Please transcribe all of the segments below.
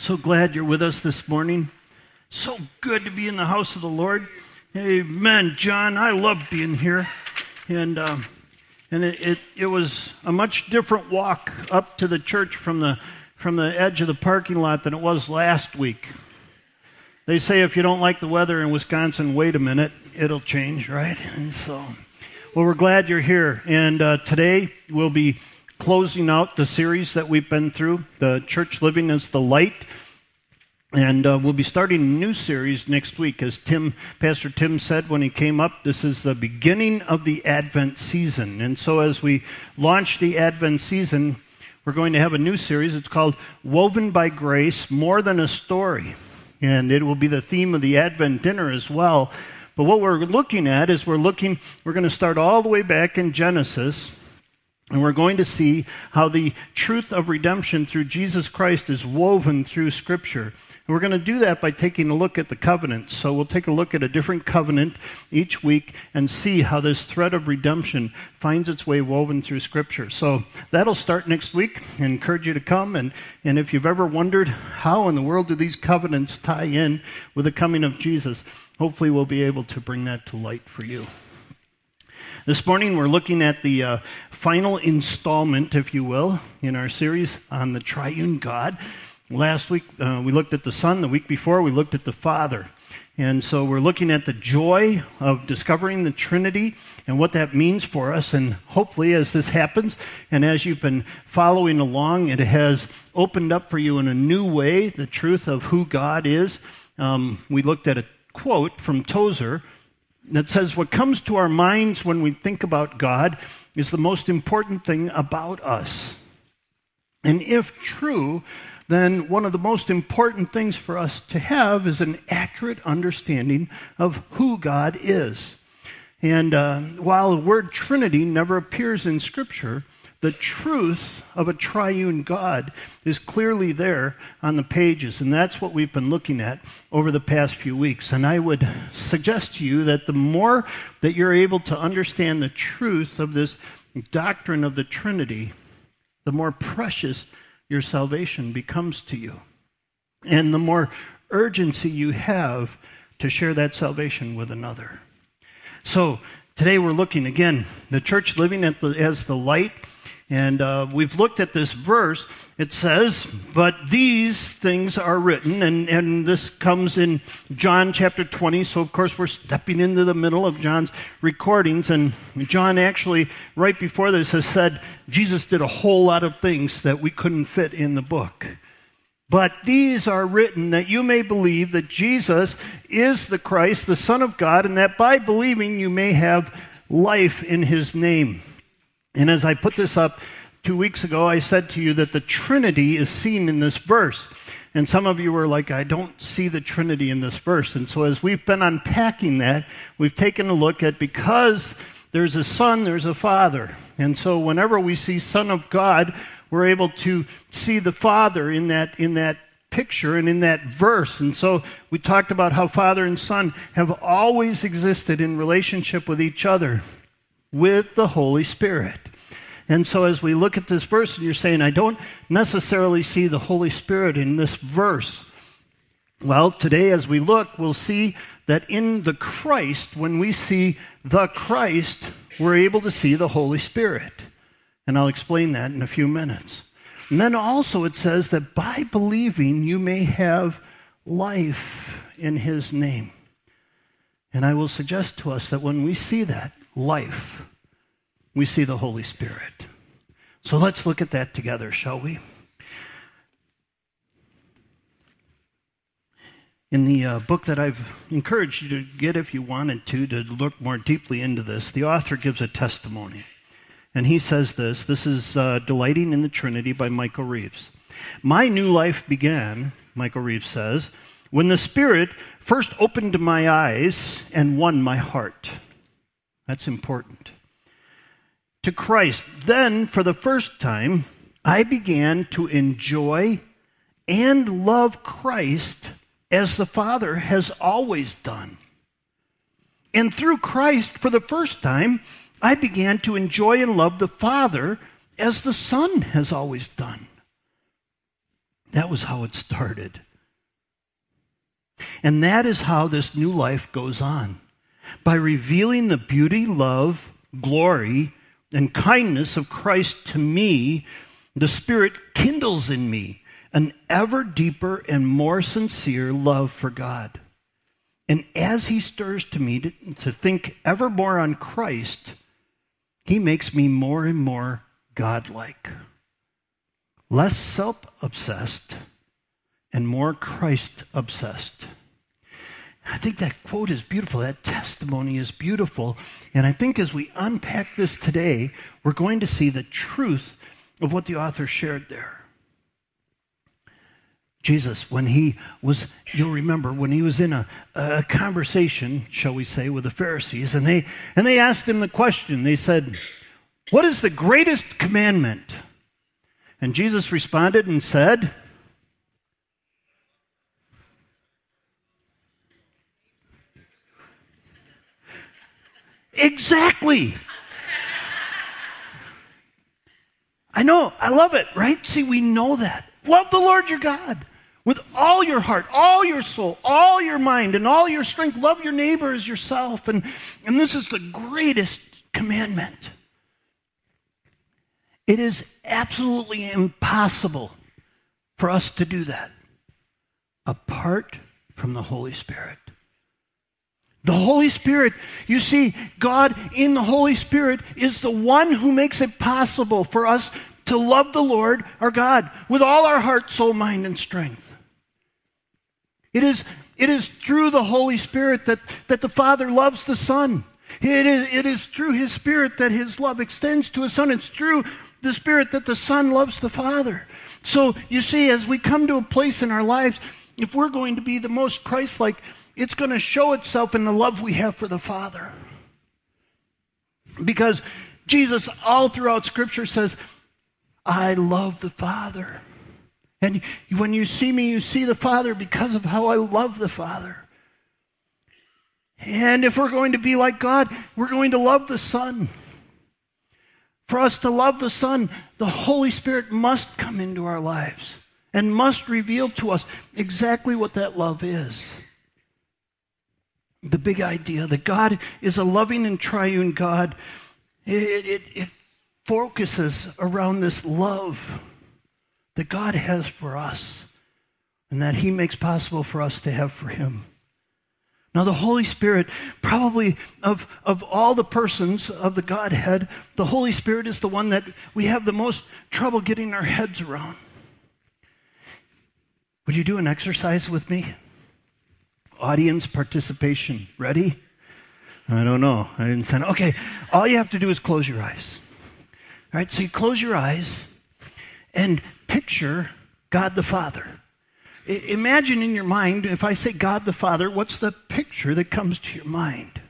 So glad you're with us this morning. So good to be in the house of the Lord. Amen, John. I love being here. And, uh, and it, it, it was a much different walk up to the church from the, from the edge of the parking lot than it was last week. They say if you don't like the weather in Wisconsin, wait a minute, it'll change, right? And so, well, we're glad you're here. And uh, today we'll be closing out the series that we've been through, the church living as the light. And uh, we'll be starting a new series next week. As Tim, Pastor Tim said when he came up, this is the beginning of the Advent season. And so as we launch the Advent season, we're going to have a new series. It's called Woven by Grace More Than a Story. And it will be the theme of the Advent dinner as well. But what we're looking at is we're looking, we're going to start all the way back in Genesis and we're going to see how the truth of redemption through Jesus Christ is woven through Scripture. And we're going to do that by taking a look at the covenants. So we'll take a look at a different covenant each week and see how this thread of redemption finds its way woven through Scripture. So that'll start next week. I encourage you to come. And, and if you've ever wondered how in the world do these covenants tie in with the coming of Jesus, hopefully we'll be able to bring that to light for you. This morning we're looking at the uh, final installment, if you will, in our series on the triune God. Last week uh, we looked at the Son, the week before we looked at the Father. And so we're looking at the joy of discovering the Trinity and what that means for us. And hopefully, as this happens, and as you've been following along, it has opened up for you in a new way the truth of who God is. Um, we looked at a quote from Tozer that says what comes to our minds when we think about God is the most important thing about us. And if true, then one of the most important things for us to have is an accurate understanding of who God is. And uh, while the word Trinity never appears in Scripture, the truth of a triune God is clearly there on the pages, and that's what we've been looking at over the past few weeks. And I would suggest to you that the more that you're able to understand the truth of this doctrine of the Trinity, the more precious your salvation becomes to you, and the more urgency you have to share that salvation with another. So, today we're looking again, the church living the, as the light and uh, we've looked at this verse. It says, But these things are written, and, and this comes in John chapter 20. So, of course, we're stepping into the middle of John's recordings. And John actually, right before this, has said Jesus did a whole lot of things that we couldn't fit in the book. But these are written that you may believe that Jesus is the Christ, the Son of God, and that by believing you may have life in his name. And as I put this up two weeks ago, I said to you that the Trinity is seen in this verse. And some of you were like, I don't see the Trinity in this verse. And so as we've been unpacking that, we've taken a look at because there's a Son, there's a Father. And so whenever we see Son of God, we're able to see the Father in that, in that picture and in that verse. And so we talked about how Father and Son have always existed in relationship with each other with the Holy Spirit. And so, as we look at this verse, and you're saying, I don't necessarily see the Holy Spirit in this verse. Well, today, as we look, we'll see that in the Christ, when we see the Christ, we're able to see the Holy Spirit. And I'll explain that in a few minutes. And then also, it says that by believing, you may have life in His name. And I will suggest to us that when we see that, life, we see the Holy Spirit. So let's look at that together, shall we? In the uh, book that I've encouraged you to get if you wanted to, to look more deeply into this, the author gives a testimony. And he says this this is uh, Delighting in the Trinity by Michael Reeves. My new life began, Michael Reeves says, when the Spirit first opened my eyes and won my heart. That's important. To Christ. Then, for the first time, I began to enjoy and love Christ as the Father has always done. And through Christ, for the first time, I began to enjoy and love the Father as the Son has always done. That was how it started. And that is how this new life goes on by revealing the beauty, love, glory, and kindness of Christ to me, the Spirit kindles in me an ever deeper and more sincere love for God. And as He stirs to me to, to think ever more on Christ, He makes me more and more godlike, less self obsessed, and more Christ obsessed. I think that quote is beautiful. That testimony is beautiful. And I think as we unpack this today, we're going to see the truth of what the author shared there. Jesus, when he was, you'll remember, when he was in a, a conversation, shall we say, with the Pharisees, and they, and they asked him the question. They said, What is the greatest commandment? And Jesus responded and said, Exactly. I know. I love it, right? See, we know that. Love the Lord your God with all your heart, all your soul, all your mind, and all your strength. Love your neighbor as yourself. And, and this is the greatest commandment. It is absolutely impossible for us to do that apart from the Holy Spirit. The Holy Spirit, you see, God in the Holy Spirit is the one who makes it possible for us to love the Lord our God with all our heart, soul, mind, and strength. It is, it is through the Holy Spirit that, that the Father loves the Son. It is, it is through His Spirit that His love extends to His Son. It's through the Spirit that the Son loves the Father. So you see, as we come to a place in our lives, if we're going to be the most Christ like, it's going to show itself in the love we have for the Father. Because Jesus, all throughout Scripture, says, I love the Father. And when you see me, you see the Father because of how I love the Father. And if we're going to be like God, we're going to love the Son. For us to love the Son, the Holy Spirit must come into our lives and must reveal to us exactly what that love is the big idea that God is a loving and triune God. It, it, it focuses around this love that God has for us and that He makes possible for us to have for Him. Now, the Holy Spirit, probably of, of all the persons of the Godhead, the Holy Spirit is the one that we have the most trouble getting our heads around. Would you do an exercise with me? Audience participation. Ready? I don't know. I didn't send. Okay, all you have to do is close your eyes. All right, so you close your eyes and picture God the Father. I, imagine in your mind, if I say God the Father, what's the picture that comes to your mind?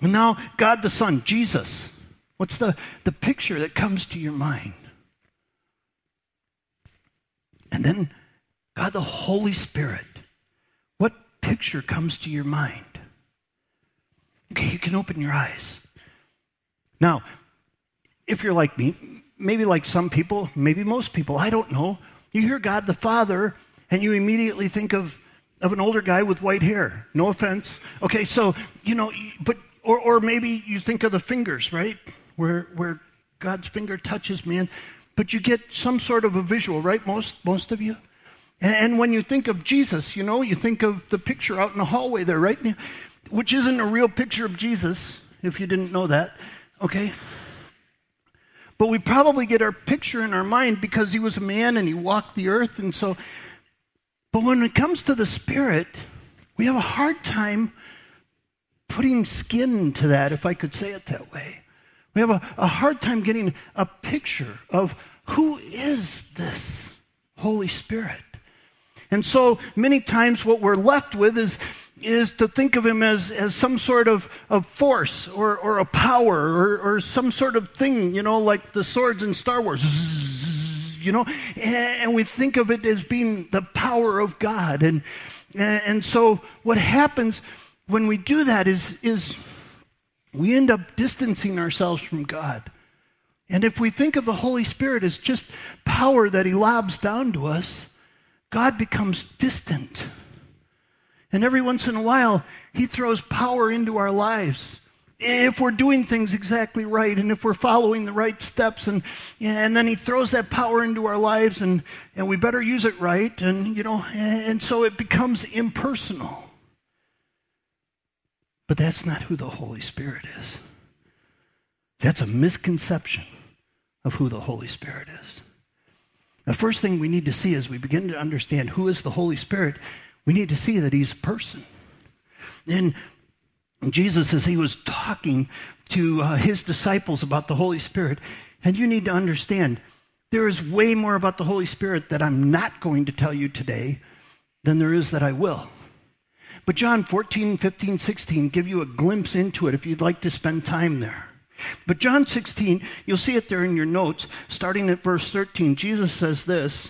And now, God the Son, Jesus. What's the, the picture that comes to your mind? And then, God the Holy Spirit picture comes to your mind. Okay, you can open your eyes. Now, if you're like me, maybe like some people, maybe most people, I don't know, you hear God the Father and you immediately think of, of an older guy with white hair. No offense. Okay, so, you know, but, or, or maybe you think of the fingers, right? Where, where God's finger touches man, but you get some sort of a visual, right? Most, most of you? And when you think of Jesus, you know, you think of the picture out in the hallway there, right? Which isn't a real picture of Jesus, if you didn't know that, okay? But we probably get our picture in our mind because he was a man and he walked the earth, and so. But when it comes to the Spirit, we have a hard time putting skin to that, if I could say it that way. We have a, a hard time getting a picture of who is this Holy Spirit. And so many times what we're left with is, is to think of him as, as some sort of, of force or, or a power or, or some sort of thing, you know, like the swords in Star Wars, you know, and we think of it as being the power of God. And, and so what happens when we do that is, is we end up distancing ourselves from God. And if we think of the Holy Spirit as just power that He lobs down to us, God becomes distant. And every once in a while, He throws power into our lives. If we're doing things exactly right and if we're following the right steps, and, and then He throws that power into our lives, and, and we better use it right. And, you know, and so it becomes impersonal. But that's not who the Holy Spirit is. That's a misconception of who the Holy Spirit is. The first thing we need to see as we begin to understand who is the Holy Spirit, we need to see that he's a person. And Jesus, as he was talking to uh, his disciples about the Holy Spirit, and you need to understand there is way more about the Holy Spirit that I'm not going to tell you today than there is that I will. But John 14, 15, 16 give you a glimpse into it if you'd like to spend time there. But John 16, you'll see it there in your notes, starting at verse 13. Jesus says this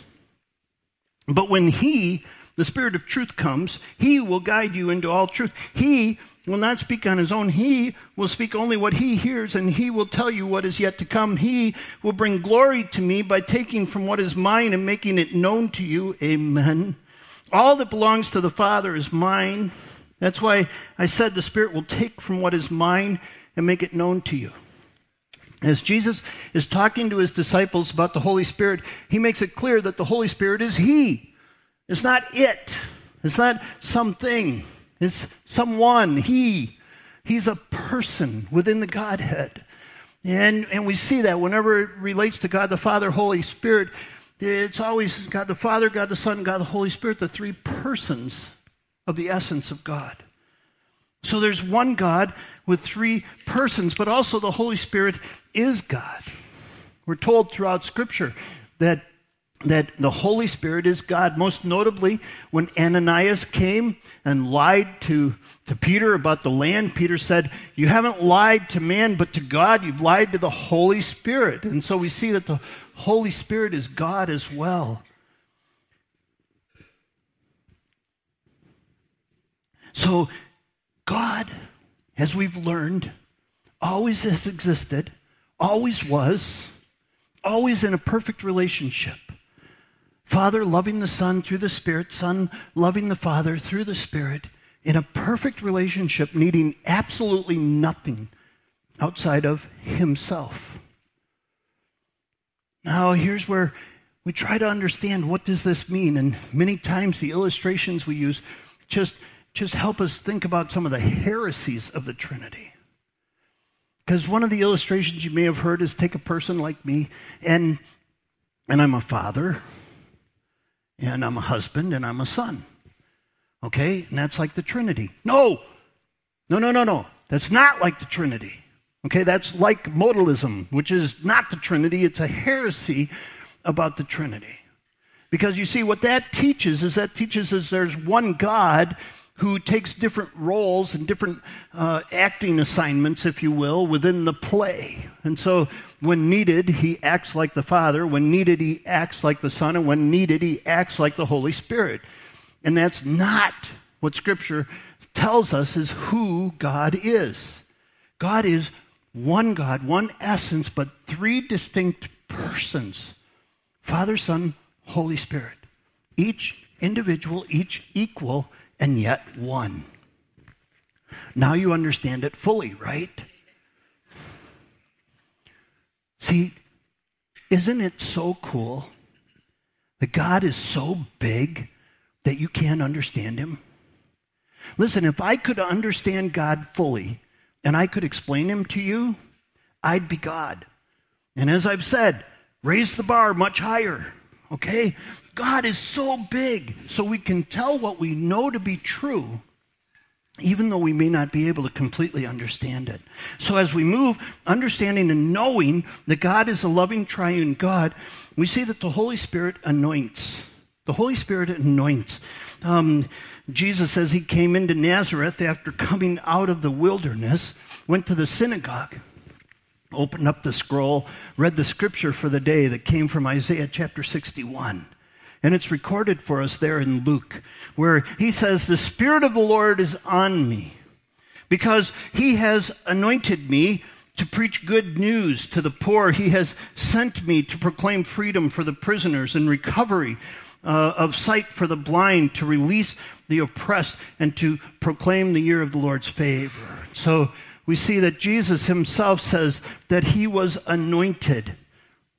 But when He, the Spirit of truth, comes, He will guide you into all truth. He will not speak on His own. He will speak only what He hears, and He will tell you what is yet to come. He will bring glory to me by taking from what is mine and making it known to you. Amen. All that belongs to the Father is mine. That's why I said the Spirit will take from what is mine and make it known to you. As Jesus is talking to his disciples about the Holy Spirit, he makes it clear that the Holy Spirit is He. It's not it, it's not something, it's someone, He. He's a person within the Godhead. And, and we see that whenever it relates to God the Father, Holy Spirit, it's always God the Father, God the Son, God the Holy Spirit, the three persons of the essence of God. So there's one God with three persons, but also the Holy Spirit is God. We're told throughout Scripture that, that the Holy Spirit is God. Most notably, when Ananias came and lied to, to Peter about the land, Peter said, You haven't lied to man, but to God. You've lied to the Holy Spirit. And so we see that the Holy Spirit is God as well. So, God as we've learned, always has existed, always was, always in a perfect relationship. Father loving the Son through the Spirit, Son loving the Father through the Spirit, in a perfect relationship, needing absolutely nothing outside of Himself. Now, here's where we try to understand what does this mean, and many times the illustrations we use just just help us think about some of the heresies of the Trinity. Because one of the illustrations you may have heard is take a person like me, and, and I'm a father, and I'm a husband, and I'm a son. Okay? And that's like the Trinity. No! No, no, no, no. That's not like the Trinity. Okay? That's like modalism, which is not the Trinity. It's a heresy about the Trinity. Because you see, what that teaches is that teaches us there's one God who takes different roles and different uh, acting assignments, if you will, within the play. And so, when needed, he acts like the Father. When needed, he acts like the Son. And when needed, he acts like the Holy Spirit. And that's not what Scripture tells us is who God is. God is one God, one essence, but three distinct persons Father, Son, Holy Spirit. Each individual, each equal and yet one. Now you understand it fully, right? See, isn't it so cool that God is so big that you can't understand him? Listen, if I could understand God fully and I could explain him to you, I'd be God. And as I've said, raise the bar much higher, okay? God is so big, so we can tell what we know to be true, even though we may not be able to completely understand it. So, as we move, understanding and knowing that God is a loving triune God, we see that the Holy Spirit anoints. The Holy Spirit anoints. Um, Jesus says he came into Nazareth after coming out of the wilderness, went to the synagogue, opened up the scroll, read the scripture for the day that came from Isaiah chapter 61. And it's recorded for us there in Luke, where he says, The Spirit of the Lord is on me because he has anointed me to preach good news to the poor. He has sent me to proclaim freedom for the prisoners and recovery uh, of sight for the blind, to release the oppressed, and to proclaim the year of the Lord's favor. So we see that Jesus himself says that he was anointed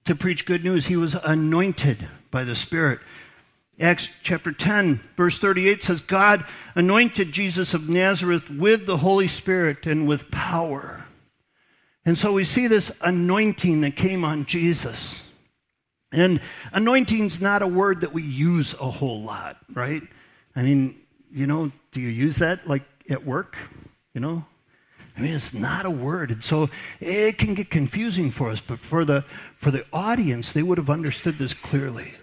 to preach good news. He was anointed by the Spirit. Acts chapter 10, verse 38 says, God anointed Jesus of Nazareth with the Holy Spirit and with power. And so we see this anointing that came on Jesus. And anointing's not a word that we use a whole lot, right? I mean, you know, do you use that like at work? You know, I mean, it's not a word. And so it can get confusing for us, but for the, for the audience, they would have understood this clearly.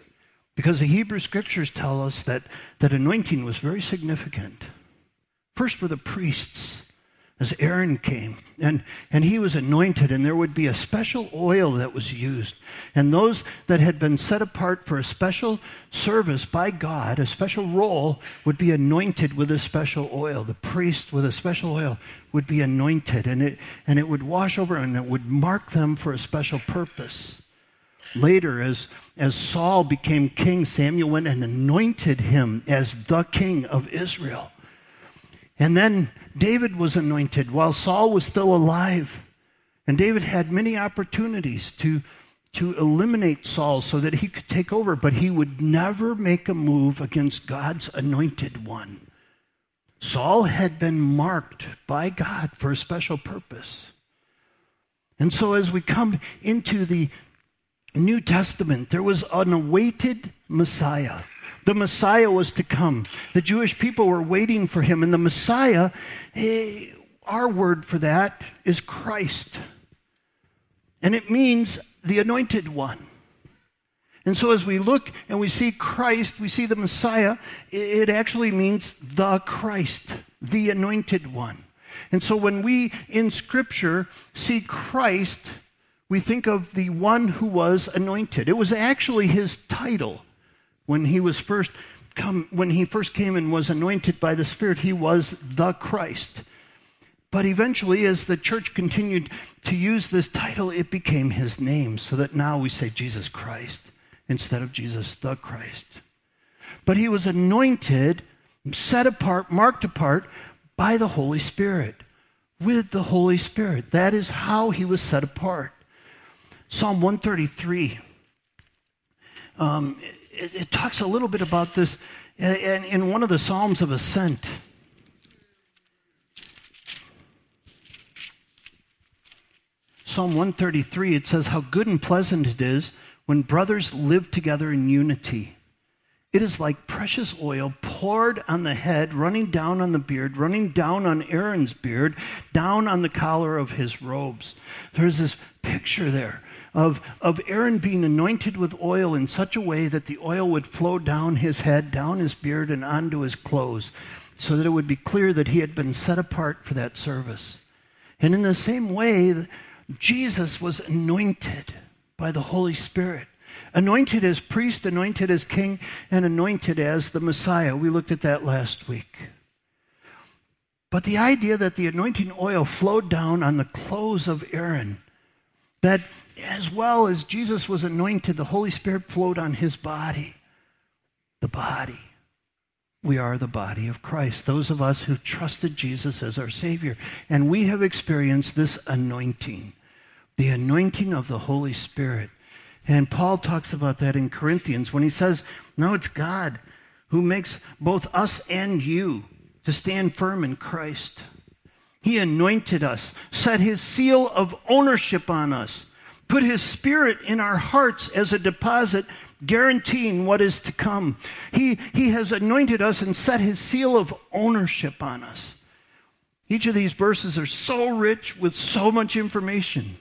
Because the Hebrew scriptures tell us that, that anointing was very significant. First were the priests, as Aaron came, and, and he was anointed, and there would be a special oil that was used. And those that had been set apart for a special service by God, a special role, would be anointed with a special oil. The priest with a special oil would be anointed, and it, and it would wash over and it would mark them for a special purpose. Later, as, as Saul became king, Samuel went and anointed him as the king of Israel. And then David was anointed while Saul was still alive. And David had many opportunities to, to eliminate Saul so that he could take over, but he would never make a move against God's anointed one. Saul had been marked by God for a special purpose. And so, as we come into the New Testament, there was an awaited Messiah. The Messiah was to come. The Jewish people were waiting for him. And the Messiah, eh, our word for that is Christ. And it means the anointed one. And so as we look and we see Christ, we see the Messiah, it actually means the Christ, the anointed one. And so when we in Scripture see Christ, we think of the one who was anointed. It was actually his title. When he was first come, when he first came and was anointed by the Spirit, he was the Christ. But eventually, as the church continued to use this title, it became his name, so that now we say Jesus Christ instead of Jesus the Christ. But he was anointed, set apart, marked apart by the Holy Spirit, with the Holy Spirit. That is how he was set apart. Psalm 133. Um, it, it talks a little bit about this in, in one of the Psalms of Ascent. Psalm 133, it says, How good and pleasant it is when brothers live together in unity. It is like precious oil poured on the head, running down on the beard, running down on Aaron's beard, down on the collar of his robes. There's this picture there of, of Aaron being anointed with oil in such a way that the oil would flow down his head, down his beard, and onto his clothes, so that it would be clear that he had been set apart for that service. And in the same way, Jesus was anointed by the Holy Spirit. Anointed as priest, anointed as king, and anointed as the Messiah. We looked at that last week. But the idea that the anointing oil flowed down on the clothes of Aaron, that as well as Jesus was anointed, the Holy Spirit flowed on his body. The body. We are the body of Christ, those of us who trusted Jesus as our Savior. And we have experienced this anointing, the anointing of the Holy Spirit. And Paul talks about that in Corinthians when he says, No, it's God who makes both us and you to stand firm in Christ. He anointed us, set his seal of ownership on us put his spirit in our hearts as a deposit guaranteeing what is to come. He, he has anointed us and set his seal of ownership on us. Each of these verses are so rich with so much information.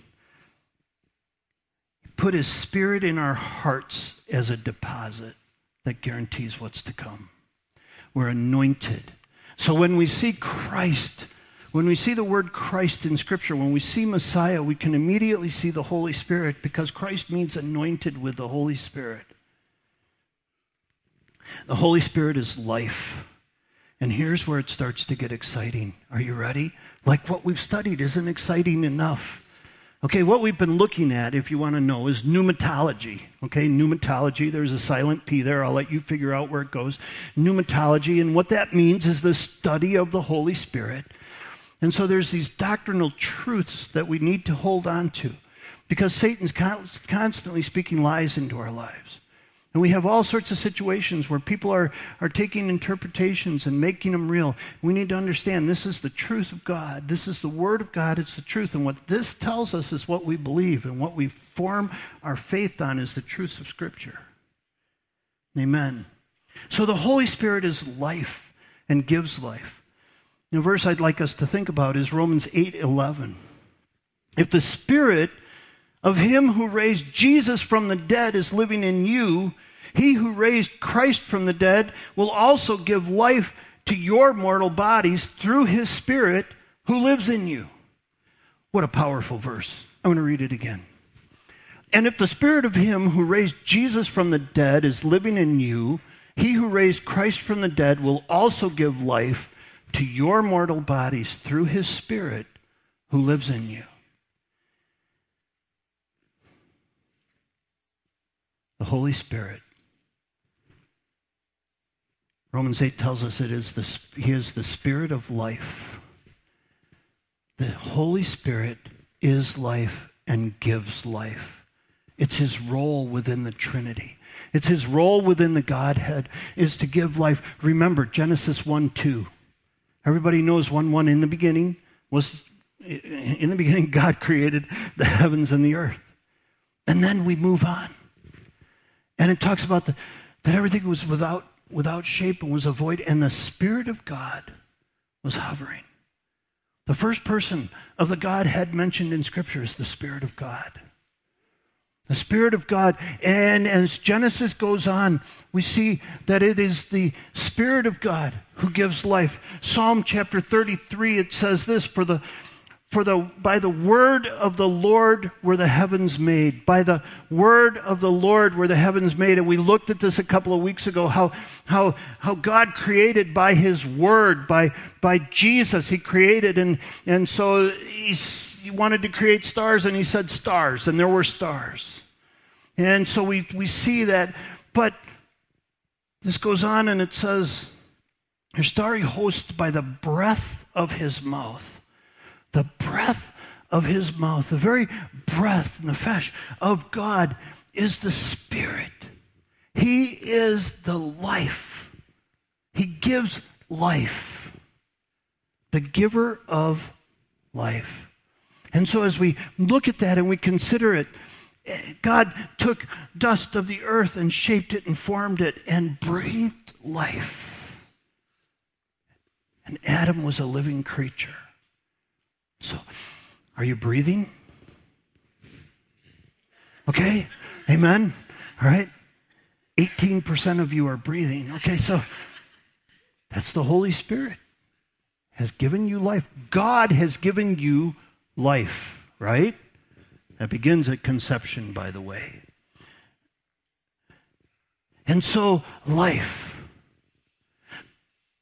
Put his spirit in our hearts as a deposit that guarantees what's to come. We're anointed. So when we see Christ when we see the word Christ in Scripture, when we see Messiah, we can immediately see the Holy Spirit because Christ means anointed with the Holy Spirit. The Holy Spirit is life. And here's where it starts to get exciting. Are you ready? Like what we've studied isn't exciting enough. Okay, what we've been looking at, if you want to know, is pneumatology. Okay, pneumatology, there's a silent P there. I'll let you figure out where it goes. Pneumatology, and what that means is the study of the Holy Spirit. And so there's these doctrinal truths that we need to hold on to because Satan's constantly speaking lies into our lives. And we have all sorts of situations where people are, are taking interpretations and making them real. We need to understand this is the truth of God. This is the Word of God. It's the truth. And what this tells us is what we believe. And what we form our faith on is the truths of Scripture. Amen. So the Holy Spirit is life and gives life. The verse I'd like us to think about is Romans 8 11. If the Spirit of him who raised Jesus from the dead is living in you, he who raised Christ from the dead will also give life to your mortal bodies through his Spirit who lives in you. What a powerful verse. I'm going to read it again. And if the Spirit of him who raised Jesus from the dead is living in you, he who raised Christ from the dead will also give life to your mortal bodies through his Spirit who lives in you. the Holy Spirit. Romans 8 tells us it is the, he is the Spirit of life. The Holy Spirit is life and gives life. It's his role within the Trinity. It's his role within the Godhead is to give life. Remember Genesis 1 2. Everybody knows 1 1 in the beginning was in the beginning God created the heavens and the earth. And then we move on. And it talks about the, that everything was without, without shape and was a void, and the Spirit of God was hovering. The first person of the Godhead mentioned in Scripture is the Spirit of God. The Spirit of God. And as Genesis goes on, we see that it is the Spirit of God who gives life. Psalm chapter 33, it says this For the for the, by the word of the Lord were the heavens made. By the word of the Lord were the heavens made. And we looked at this a couple of weeks ago how, how, how God created by his word, by, by Jesus, he created. And, and so he wanted to create stars, and he said stars, and there were stars. And so we, we see that. But this goes on, and it says, Your starry host by the breath of his mouth the breath of his mouth, the very breath, nefesh, of God is the Spirit. He is the life. He gives life, the giver of life. And so, as we look at that and we consider it, God took dust of the earth and shaped it and formed it and breathed life. And Adam was a living creature. So, are you breathing? Okay? Amen? All right? 18% of you are breathing. Okay, so that's the Holy Spirit has given you life. God has given you life, right? That begins at conception, by the way. And so, life.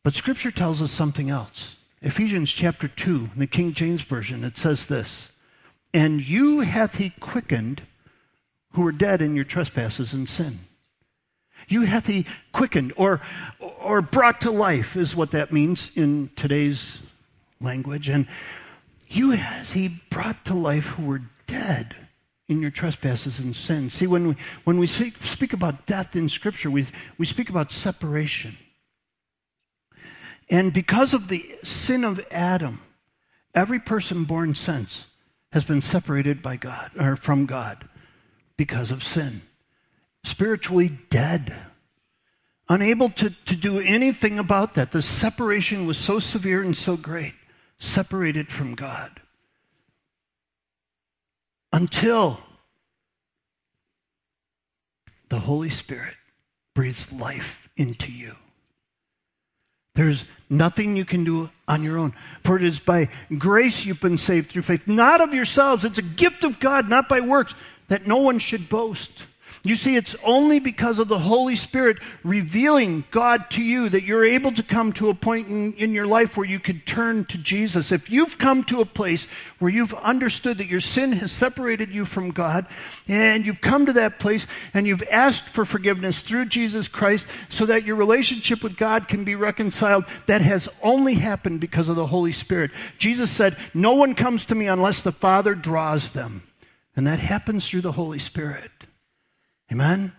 But Scripture tells us something else. Ephesians chapter 2, in the King James Version, it says this And you hath he quickened who were dead in your trespasses and sin. You hath he quickened or, or brought to life, is what that means in today's language. And you has he brought to life who were dead in your trespasses and sins. See, when we, when we speak, speak about death in Scripture, we, we speak about separation. And because of the sin of Adam, every person born since has been separated by God or from God because of sin. Spiritually dead. Unable to, to do anything about that. The separation was so severe and so great. Separated from God. Until the Holy Spirit breathes life into you. There's nothing you can do on your own. For it is by grace you've been saved through faith, not of yourselves. It's a gift of God, not by works, that no one should boast. You see, it's only because of the Holy Spirit revealing God to you that you're able to come to a point in, in, your life where you could turn to Jesus. If you've come to a place where you've understood that your sin has separated you from God, and you've come to that place and you've asked for forgiveness through Jesus Christ so that your relationship with God can be reconciled, that has only happened because of the Holy Spirit. Jesus said, No one comes to me unless the Father draws them. And that happens through the Holy Spirit. Amen?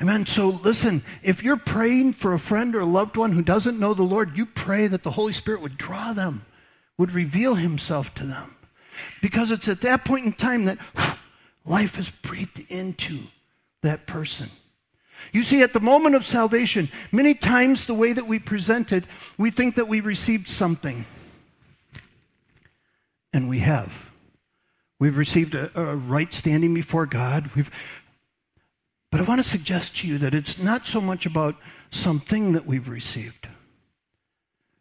Amen. So listen, if you're praying for a friend or a loved one who doesn't know the Lord, you pray that the Holy Spirit would draw them, would reveal himself to them. Because it's at that point in time that life is breathed into that person. You see, at the moment of salvation, many times the way that we present it, we think that we received something. And we have. We've received a, a right standing before God. We've but I want to suggest to you that it's not so much about something that we've received,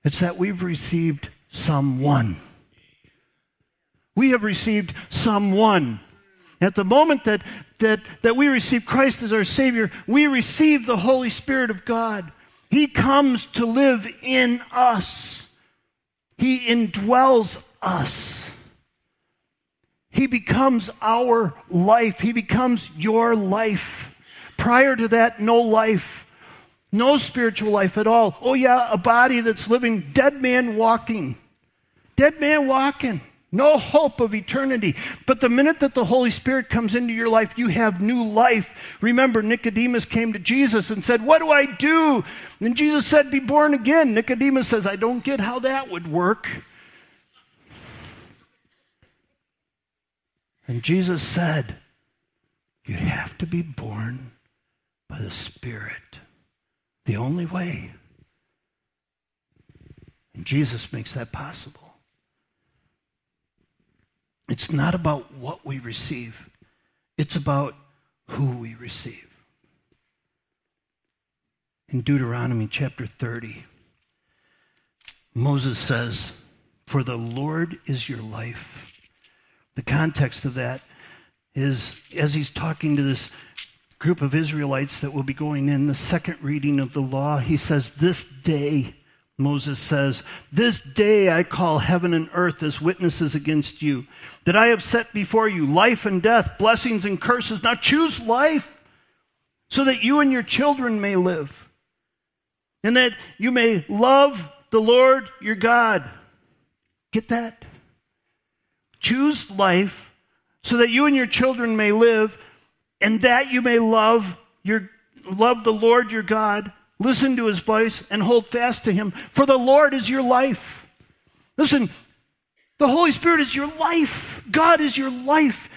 it's that we've received someone. We have received someone. At the moment that, that, that we receive Christ as our Savior, we receive the Holy Spirit of God. He comes to live in us, He indwells us. He becomes our life. He becomes your life. Prior to that, no life, no spiritual life at all. Oh, yeah, a body that's living, dead man walking. Dead man walking. No hope of eternity. But the minute that the Holy Spirit comes into your life, you have new life. Remember, Nicodemus came to Jesus and said, What do I do? And Jesus said, Be born again. Nicodemus says, I don't get how that would work. And Jesus said, You have to be born by the Spirit. The only way. And Jesus makes that possible. It's not about what we receive, it's about who we receive. In Deuteronomy chapter 30, Moses says, For the Lord is your life. The context of that is as he's talking to this group of Israelites that will be going in the second reading of the law. He says, This day, Moses says, This day I call heaven and earth as witnesses against you, that I have set before you life and death, blessings and curses. Now choose life so that you and your children may live, and that you may love the Lord your God. Get that? Choose life so that you and your children may live and that you may love your love the Lord your God, listen to his voice and hold fast to him, for the Lord is your life. Listen, the Holy Spirit is your life. God is your life.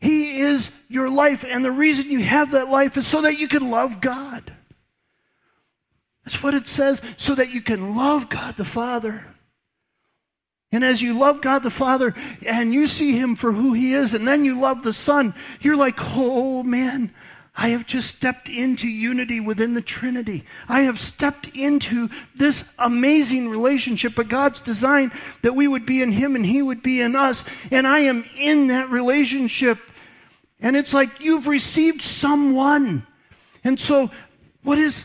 He is your life, and the reason you have that life is so that you can love God. That's what it says, so that you can love God the Father. And as you love God the Father and you see Him for who He is, and then you love the Son, you're like, oh man, I have just stepped into unity within the Trinity. I have stepped into this amazing relationship of God's design that we would be in Him and He would be in us. And I am in that relationship. And it's like you've received someone. And so, what is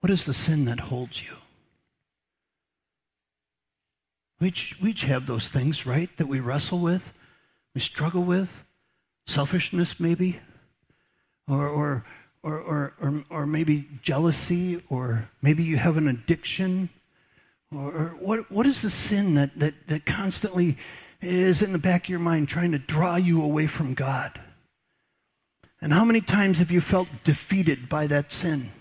What is the sin that holds you? We each, we each have those things, right, that we wrestle with, we struggle with. Selfishness, maybe, or, or, or, or, or, maybe jealousy, or maybe you have an addiction. Or, or what, what is the sin that, that, that constantly is in the back of your mind trying to draw you away from God? And how many times have you felt defeated by that sin?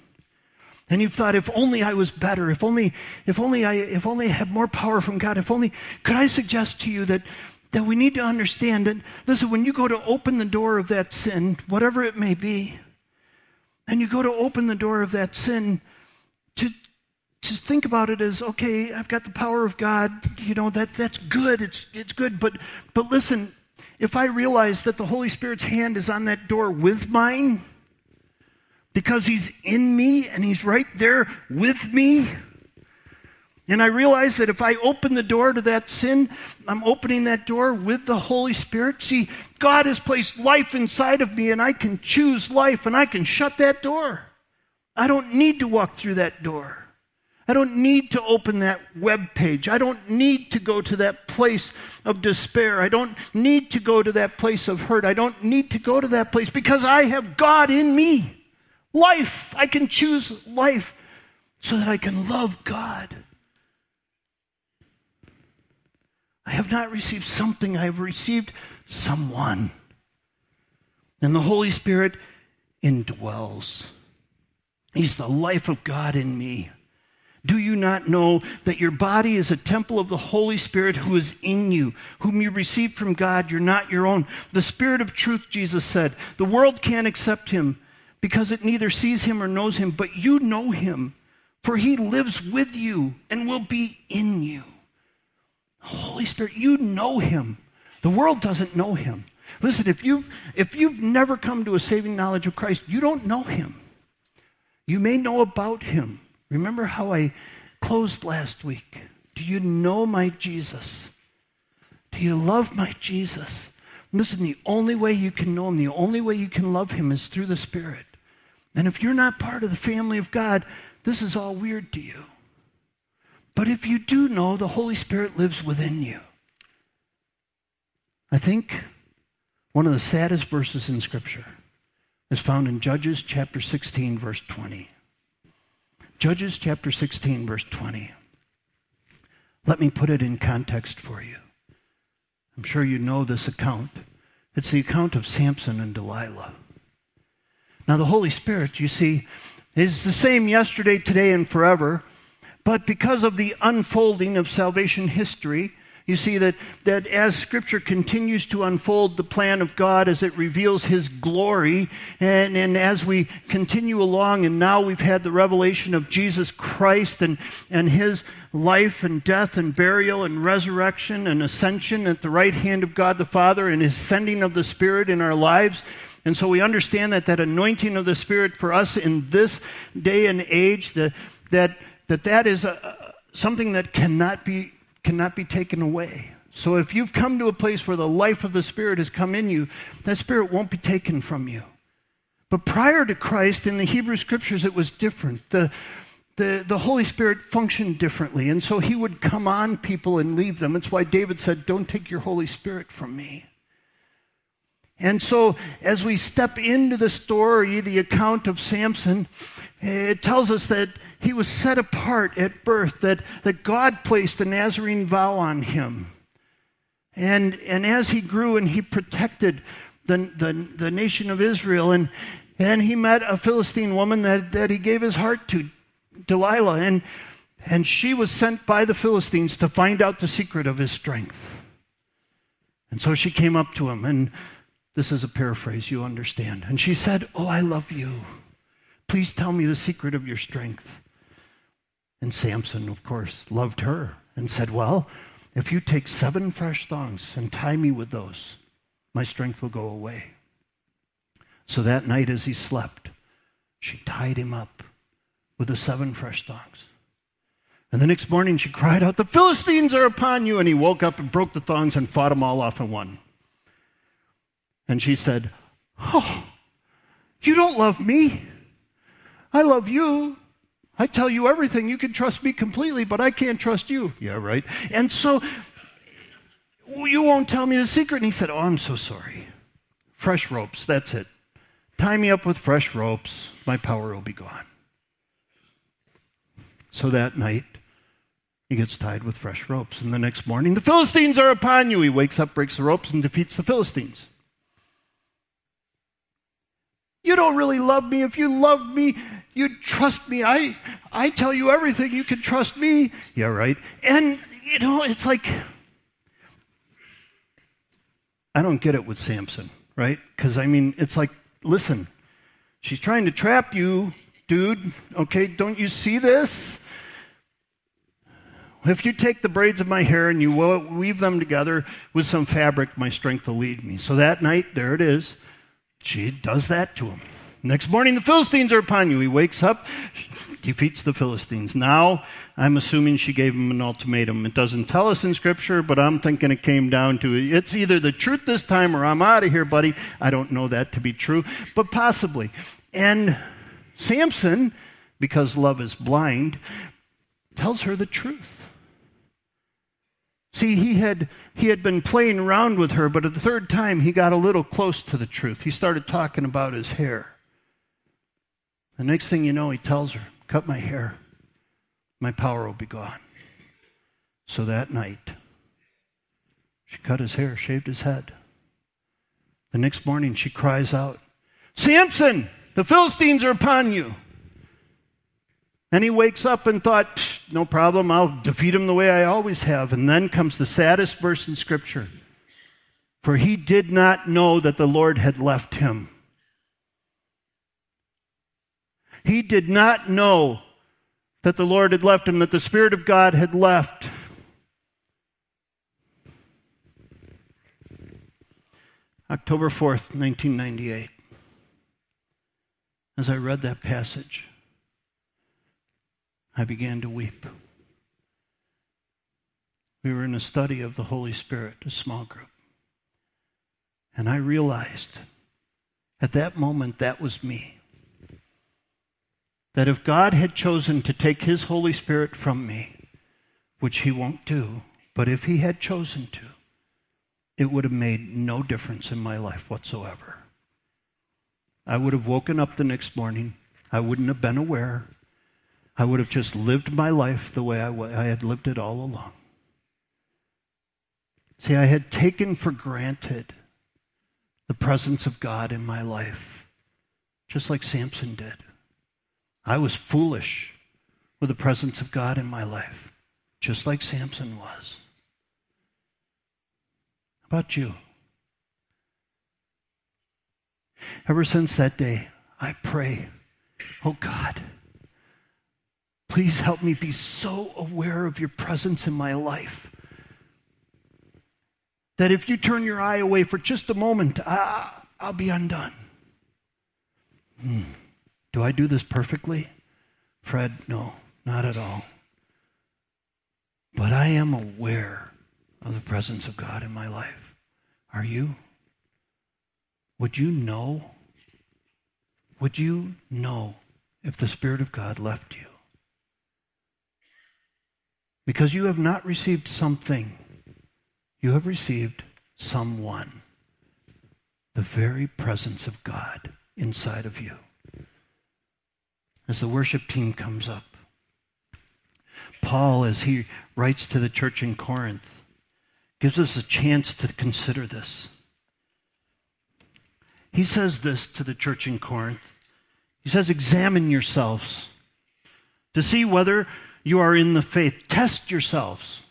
And you've thought, if only I was better, if only, if only I, if only I had more power from God, if only, could I suggest to you that, that we need to understand that, listen, when you go to open the door of that sin, whatever it may be, and you go to open the door of that sin, to, to think about it as, okay, I've got the power of God, you know, that, that's good, it's, it's good, but, but listen, if I realize that the Holy Spirit's hand is on that door with mine, because he's in me and he's right there with me, And I realize that if I open the door to that sin, I'm opening that door with the Holy Spirit. See, God has placed life inside of me, and I can choose life, and I can shut that door. I don't need to walk through that door. I don't need to open that web page. I don't need to go to that place of despair. I don't need to go to that place of hurt. I don't need to go to that place because I have God in me. Life. I can choose life so that I can love God. I have not received something, I have received someone. And the Holy Spirit indwells. He's the life of God in me. Do you not know that your body is a temple of the Holy Spirit who is in you, whom you received from God? You're not your own. The Spirit of truth, Jesus said. The world can't accept him because it neither sees him or knows him, but you know him, for he lives with you and will be in you. Holy Spirit, you know him. The world doesn't know him. Listen, if you've, if you've never come to a saving knowledge of Christ, you don't know him. You may know about him. Remember how I closed last week? Do you know my Jesus? Do you love my Jesus? Listen, the only way you can know him, the only way you can love him is through the Spirit. And if you're not part of the family of God, this is all weird to you. But if you do know, the Holy Spirit lives within you. I think one of the saddest verses in Scripture is found in Judges chapter 16, verse 20. Judges chapter 16, verse 20. Let me put it in context for you. I'm sure you know this account. It's the account of Samson and Delilah. Now, the Holy Spirit, you see, is the same yesterday, today, and forever. But because of the unfolding of salvation history, you see that, that as Scripture continues to unfold the plan of God as it reveals His glory, and, and as we continue along, and now we've had the revelation of Jesus Christ and, and His life and death and burial and resurrection and ascension at the right hand of God the Father and His sending of the Spirit in our lives. And so we understand that that anointing of the Spirit for us in this day and age, the, that that that is a, something that cannot be, cannot be taken away. So if you've come to a place where the life of the Spirit has come in you, that Spirit won't be taken from you. But prior to Christ, in the Hebrew Scriptures, it was different. The, the, the Holy Spirit functioned differently. And so he would come on people and leave them. It's why David said, Don't take your Holy Spirit from me. And so, as we step into the story, the account of Samson, it tells us that he was set apart at birth, that, that God placed a Nazarene vow on him. And, and as he grew and he protected the, the, the nation of Israel, and, and he met a Philistine woman that, that he gave his heart to, Delilah, and, and she was sent by the Philistines to find out the secret of his strength. And so she came up to him, and this is a paraphrase, you understand. And she said, Oh, I love you. Please tell me the secret of your strength. And Samson, of course, loved her and said, Well, if you take seven fresh thongs and tie me with those, my strength will go away. So that night, as he slept, she tied him up with the seven fresh thongs. And the next morning, she cried out, The Philistines are upon you. And he woke up and broke the thongs and fought them all off in one. And she said, Oh, you don't love me. I love you. I tell you everything. You can trust me completely, but I can't trust you. Yeah, right. And so you won't tell me the secret. And he said, Oh, I'm so sorry. Fresh ropes, that's it. Tie me up with fresh ropes. My power will be gone. So that night, he gets tied with fresh ropes. And the next morning, the Philistines are upon you. He wakes up, breaks the ropes, and defeats the Philistines. You don't really love me. If you love me, you'd trust me. I, I tell you everything. You can trust me. Yeah, right. And, you know, it's like, I don't get it with Samson, right? Because, I mean, it's like, listen, she's trying to trap you, dude. Okay, don't you see this? If you take the braids of my hair and you weave them together with some fabric, my strength will lead me. So that night, there it is. She does that to him. Next morning, the Philistines are upon you. He wakes up, defeats the Philistines. Now, I'm assuming she gave him an ultimatum. It doesn't tell us in Scripture, but I'm thinking it came down to it's either the truth this time or I'm out of here, buddy. I don't know that to be true, but possibly. And Samson, because love is blind, tells her the truth. See, he had, he had been playing around with her, but at the third time, he got a little close to the truth. He started talking about his hair. The next thing you know, he tells her, Cut my hair, my power will be gone. So that night, she cut his hair, shaved his head. The next morning, she cries out, Samson, the Philistines are upon you. And he wakes up and thought, no problem, I'll defeat him the way I always have. And then comes the saddest verse in Scripture. For he did not know that the Lord had left him. He did not know that the Lord had left him, that the Spirit of God had left. October 4th, 1998. As I read that passage, I began to weep. We were in a study of the Holy Spirit, a small group. And I realized at that moment that was me. That if God had chosen to take His Holy Spirit from me, which He won't do, but if He had chosen to, it would have made no difference in my life whatsoever. I would have woken up the next morning. I wouldn't have been aware. I would have just lived my life the way I, I had lived it all along. See, I had taken for granted the presence of God in my life, just like Samson did. I was foolish with the presence of God in my life, just like Samson was. How about you? Ever since that day, I pray, oh God, Please help me be so aware of your presence in my life that if you turn your eye away for just a moment, I, will be undone. Hmm. Do I do this perfectly? Fred, no, not at all. But I am aware of the presence of God in my life. Are you? Would you know? Would you know if the Spirit of God left you? Because you have not received something, you have received someone. The very presence of God inside of you. As the worship team comes up, Paul, as he writes to the church in Corinth, gives us a chance to consider this. He says this to the church in Corinth. He says, Examine yourselves to see whether you are in the faith. Test yourselves.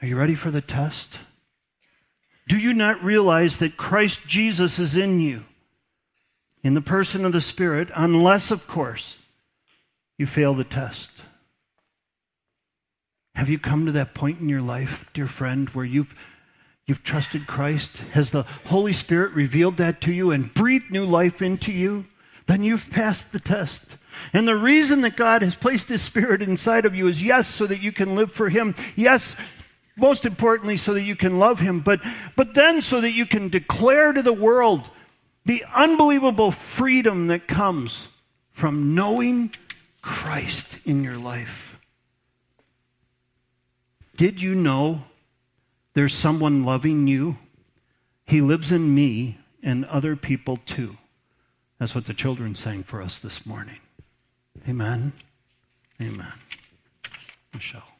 Are you ready for the test? Do you not realize that Christ Jesus is in you, in the person of the Spirit, unless, of course, you fail the test? Have you come to that point in your life, dear friend, where you've, you've trusted Christ? Has the Holy Spirit revealed that to you and breathed new life into you? Then you've passed the test. And the reason that God has placed His Spirit inside of you is yes, so that you can live for Him. Yes, most importantly, so that you can love Him, but, but then so that you can declare to the world the unbelievable freedom that comes from knowing Christ in your life. Did you know there's someone loving you? He lives in me and other people too. That's what the children sang for us this morning. Amen. Amen. Michelle.